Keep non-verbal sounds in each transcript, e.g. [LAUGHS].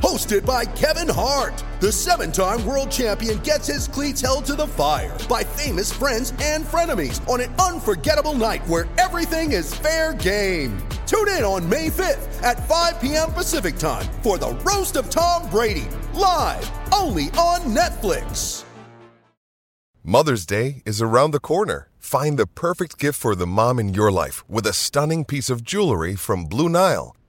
Hosted by Kevin Hart, the seven time world champion gets his cleats held to the fire by famous friends and frenemies on an unforgettable night where everything is fair game. Tune in on May 5th at 5 p.m. Pacific time for the Roast of Tom Brady, live only on Netflix. Mother's Day is around the corner. Find the perfect gift for the mom in your life with a stunning piece of jewelry from Blue Nile.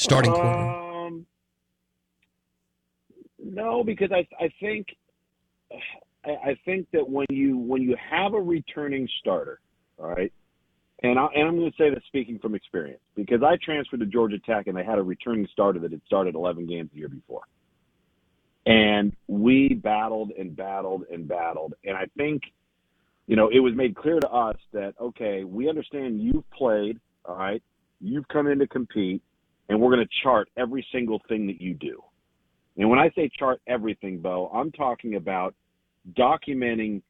starting quarterback? Um, no, because I I think I, I think that when you when you have a returning starter, all right, and I and I'm going to say this speaking from experience because I transferred to Georgia Tech and they had a returning starter that had started 11 games the year before, and we battled and battled and battled, and I think you know, it was made clear to us that, okay, we understand you've played, all right, you've come in to compete, and we're going to chart every single thing that you do. And when I say chart everything, Bo, I'm talking about documenting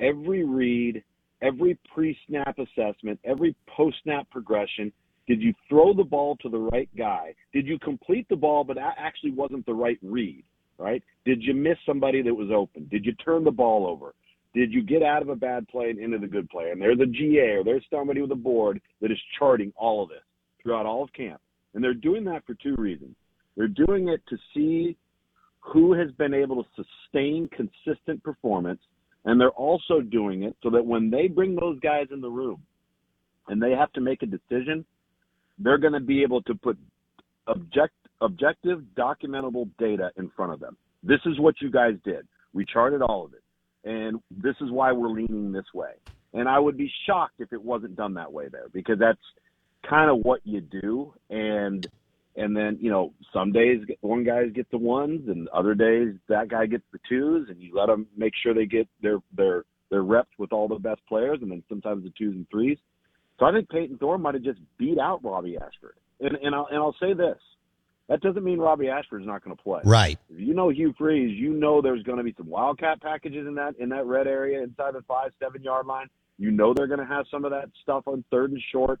every read, every pre snap assessment, every post snap progression. Did you throw the ball to the right guy? Did you complete the ball, but that actually wasn't the right read? Right? Did you miss somebody that was open? Did you turn the ball over? Did you get out of a bad play and into the good play? And there's a GA or there's somebody with a board that is charting all of this throughout all of camp. And they're doing that for two reasons. They're doing it to see who has been able to sustain consistent performance. And they're also doing it so that when they bring those guys in the room and they have to make a decision, they're going to be able to put object, objective, documentable data in front of them. This is what you guys did. We charted all of it and this is why we're leaning this way. And I would be shocked if it wasn't done that way there because that's kind of what you do. And and then you know some days one guy gets the ones, and other days that guy gets the twos, and you let them make sure they get their their their reps with all the best players, and then sometimes the twos and threes. So I think Payton Thorne might have just beat out Robbie Ashford. And and I'll and I'll say this. That doesn't mean Robbie Ashford's not going to play. Right. If you know Hugh Freeze, you know there's going to be some wildcat packages in that in that red area inside the five seven yard line. You know they're going to have some of that stuff on third and short.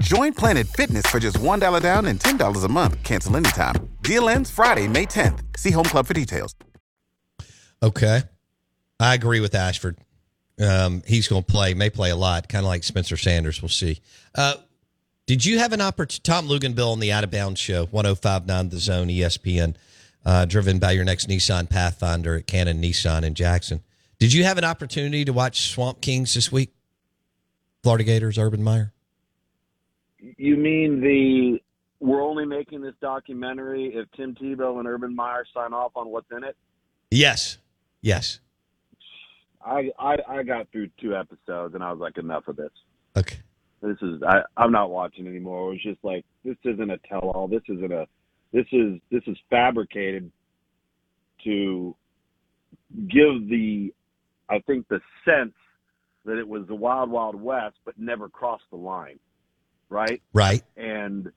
Join Planet Fitness for just $1 down and $10 a month. Cancel anytime. Deal ends Friday, May 10th. See Home Club for details. Okay. I agree with Ashford. Um, he's going to play, may play a lot, kind of like Spencer Sanders. We'll see. Uh, did you have an opportunity? Tom Luginbill on the Out of Bounds Show, 1059 The Zone, ESPN, uh, driven by your next Nissan Pathfinder at Cannon Nissan in Jackson. Did you have an opportunity to watch Swamp Kings this week? Florida Gators, Urban Meyer? You mean the we're only making this documentary if Tim Tebow and Urban Meyer sign off on what's in it? Yes. Yes. I I, I got through two episodes and I was like, enough of this. Okay. This is I, I'm not watching anymore. It was just like this isn't a tell all. This isn't a this is this is fabricated to give the I think the sense that it was the wild wild west but never crossed the line. Right? Right. And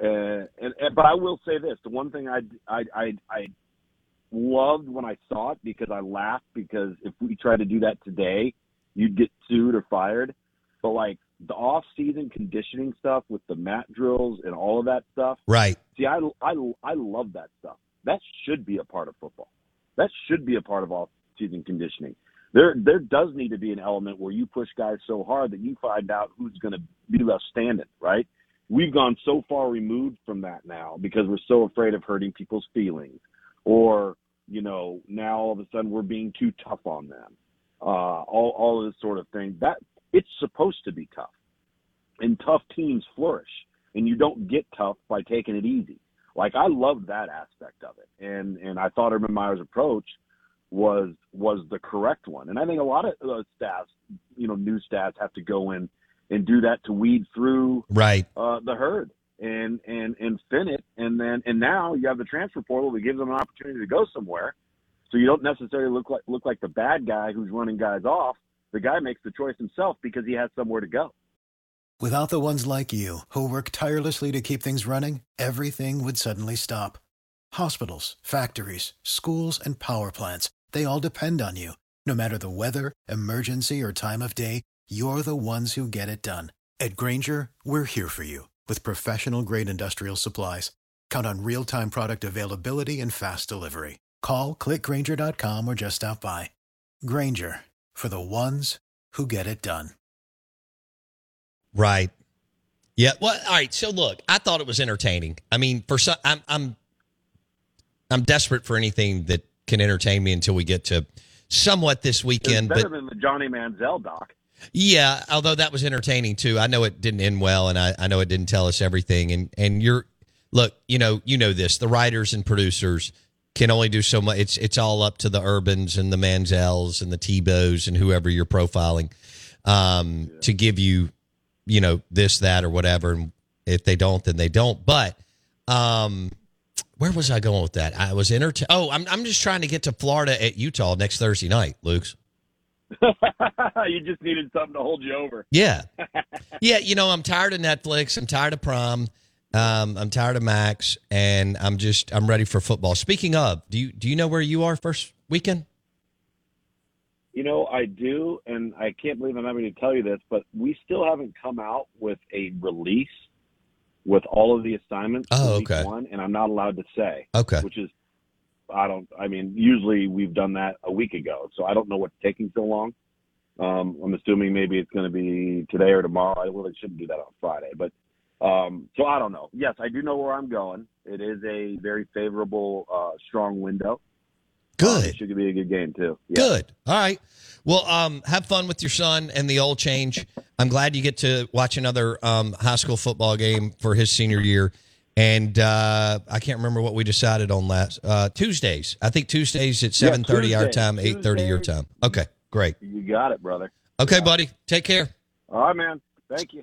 uh, and, and but I will say this: the one thing I I I, I loved when I saw it because I laughed because if we tried to do that today, you'd get sued or fired. But like the off-season conditioning stuff with the mat drills and all of that stuff. Right. See, I I I love that stuff. That should be a part of football. That should be a part of off-season conditioning. There there does need to be an element where you push guys so hard that you find out who's going to be left standing. Right. We've gone so far removed from that now because we're so afraid of hurting people's feelings, or you know, now all of a sudden we're being too tough on them. Uh, all all of this sort of thing. That it's supposed to be tough, and tough teams flourish, and you don't get tough by taking it easy. Like I loved that aspect of it, and and I thought Urban Meyer's approach was was the correct one. And I think a lot of uh, staffs, you know, new staffs have to go in and do that to weed through right uh, the herd and and and fin it, and then and now you have the transfer portal that gives them an opportunity to go somewhere. So you don't necessarily look like look like the bad guy who's running guys off. The guy makes the choice himself because he has somewhere to go. Without the ones like you who work tirelessly to keep things running, everything would suddenly stop. Hospitals, factories, schools, and power plants, they all depend on you. No matter the weather, emergency, or time of day, you're the ones who get it done. At Grainger, we're here for you with professional grade industrial supplies. Count on real time product availability and fast delivery. Call clickgrainger.com or just stop by. Grainger for the ones who get it done. Right. Yeah. Well, all right. So look, I thought it was entertaining. I mean, for some, I'm, I'm, I'm desperate for anything that can entertain me until we get to somewhat this weekend. Better but than the Johnny Manziel doc. yeah, although that was entertaining too. I know it didn't end well, and I, I know it didn't tell us everything. And and you're look, you know, you know this. The writers and producers can only do so much. It's it's all up to the Urbans and the Manziels and the Tebows and whoever you're profiling um, to give you, you know, this, that, or whatever. And if they don't, then they don't. But um, where was I going with that? I was entertained. Oh, I'm I'm just trying to get to Florida at Utah next Thursday night, Luke's. [LAUGHS] you just needed something to hold you over. Yeah. [LAUGHS] Yeah, you know, I'm tired of Netflix. I'm tired of prom. Um, I'm tired of Max, and I'm just I'm ready for football. Speaking of, do you do you know where you are first weekend? You know, I do, and I can't believe I'm having to tell you this, but we still haven't come out with a release with all of the assignments. Oh, okay. One, and I'm not allowed to say. Okay. Which is, I don't. I mean, usually we've done that a week ago, so I don't know what's taking so long. Um, I'm assuming maybe it's going to be today or tomorrow. I really shouldn't do that on Friday, but um, so I don't know. Yes, I do know where I'm going. It is a very favorable, uh, strong window. Good. It should be a good game too. Yeah. Good. All right. Well, um, have fun with your son and the old change. I'm glad you get to watch another um, high school football game for his senior year. And uh, I can't remember what we decided on last uh, Tuesdays. I think Tuesdays at Yeah, 7:30 our Tuesday. time, 8:30 your time. Okay, great. You got it, brother. Okay, buddy. Take care. All right, man. Thank you.